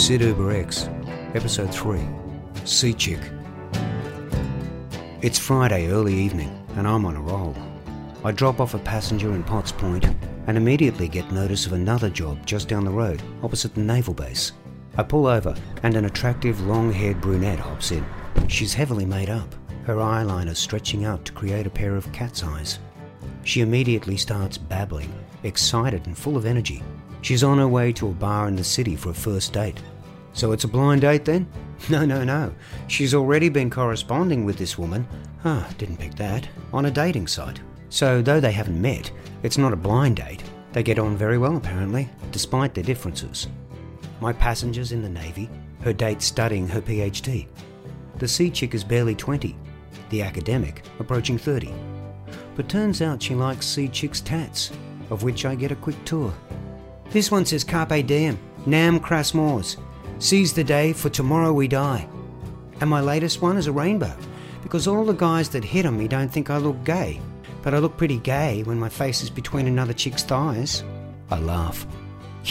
Sid Uber X, Episode 3 Sea Chick. It's Friday early evening, and I'm on a roll. I drop off a passenger in Potts Point and immediately get notice of another job just down the road, opposite the naval base. I pull over, and an attractive long haired brunette hops in. She's heavily made up, her eyeliner stretching out to create a pair of cat's eyes. She immediately starts babbling, excited and full of energy. She's on her way to a bar in the city for a first date. So it's a blind date then? No, no, no. She's already been corresponding with this woman. Ah, didn't pick that. On a dating site. So though they haven't met, it's not a blind date. They get on very well apparently, despite their differences. My passenger's in the Navy, her date studying her PhD. The sea chick is barely 20, the academic approaching 30. But turns out she likes sea chick's tats, of which I get a quick tour. This one says Carpe Diem, Nam Cras Mors, seize the day for tomorrow we die. And my latest one is a rainbow, because all the guys that hit on me don't think I look gay, but I look pretty gay when my face is between another chick's thighs. I laugh.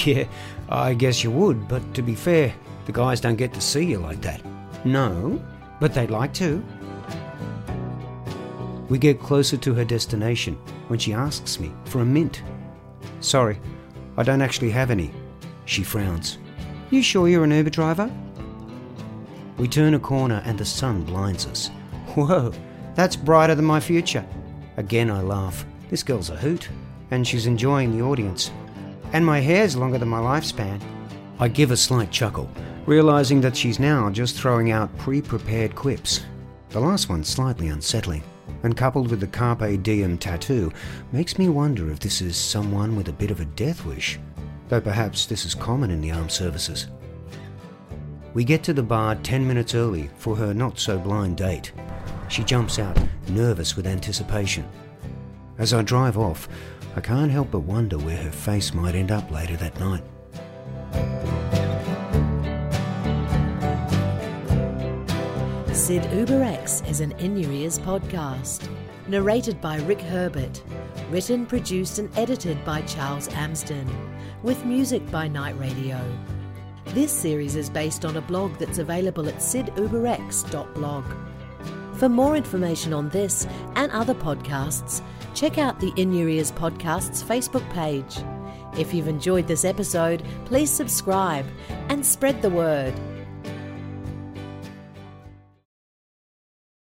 Yeah, I guess you would, but to be fair, the guys don't get to see you like that. No, but they'd like to. We get closer to her destination when she asks me for a mint. Sorry, I don't actually have any. She frowns. You sure you're an Uber driver? We turn a corner and the sun blinds us. Whoa, that's brighter than my future. Again, I laugh. This girl's a hoot, and she's enjoying the audience. And my hair's longer than my lifespan. I give a slight chuckle, realizing that she's now just throwing out pre prepared quips. The last one's slightly unsettling and coupled with the Carpe Diem tattoo, makes me wonder if this is someone with a bit of a death wish, though perhaps this is common in the armed services. We get to the bar 10 minutes early for her not so blind date. She jumps out, nervous with anticipation. As I drive off, I can't help but wonder where her face might end up later that night. Sid Uber X is an In Your Ears podcast. Narrated by Rick Herbert. Written, produced, and edited by Charles Amsden. With music by Night Radio. This series is based on a blog that's available at siduberx.blog. For more information on this and other podcasts, check out the In Your Ears Podcasts Facebook page. If you've enjoyed this episode, please subscribe and spread the word.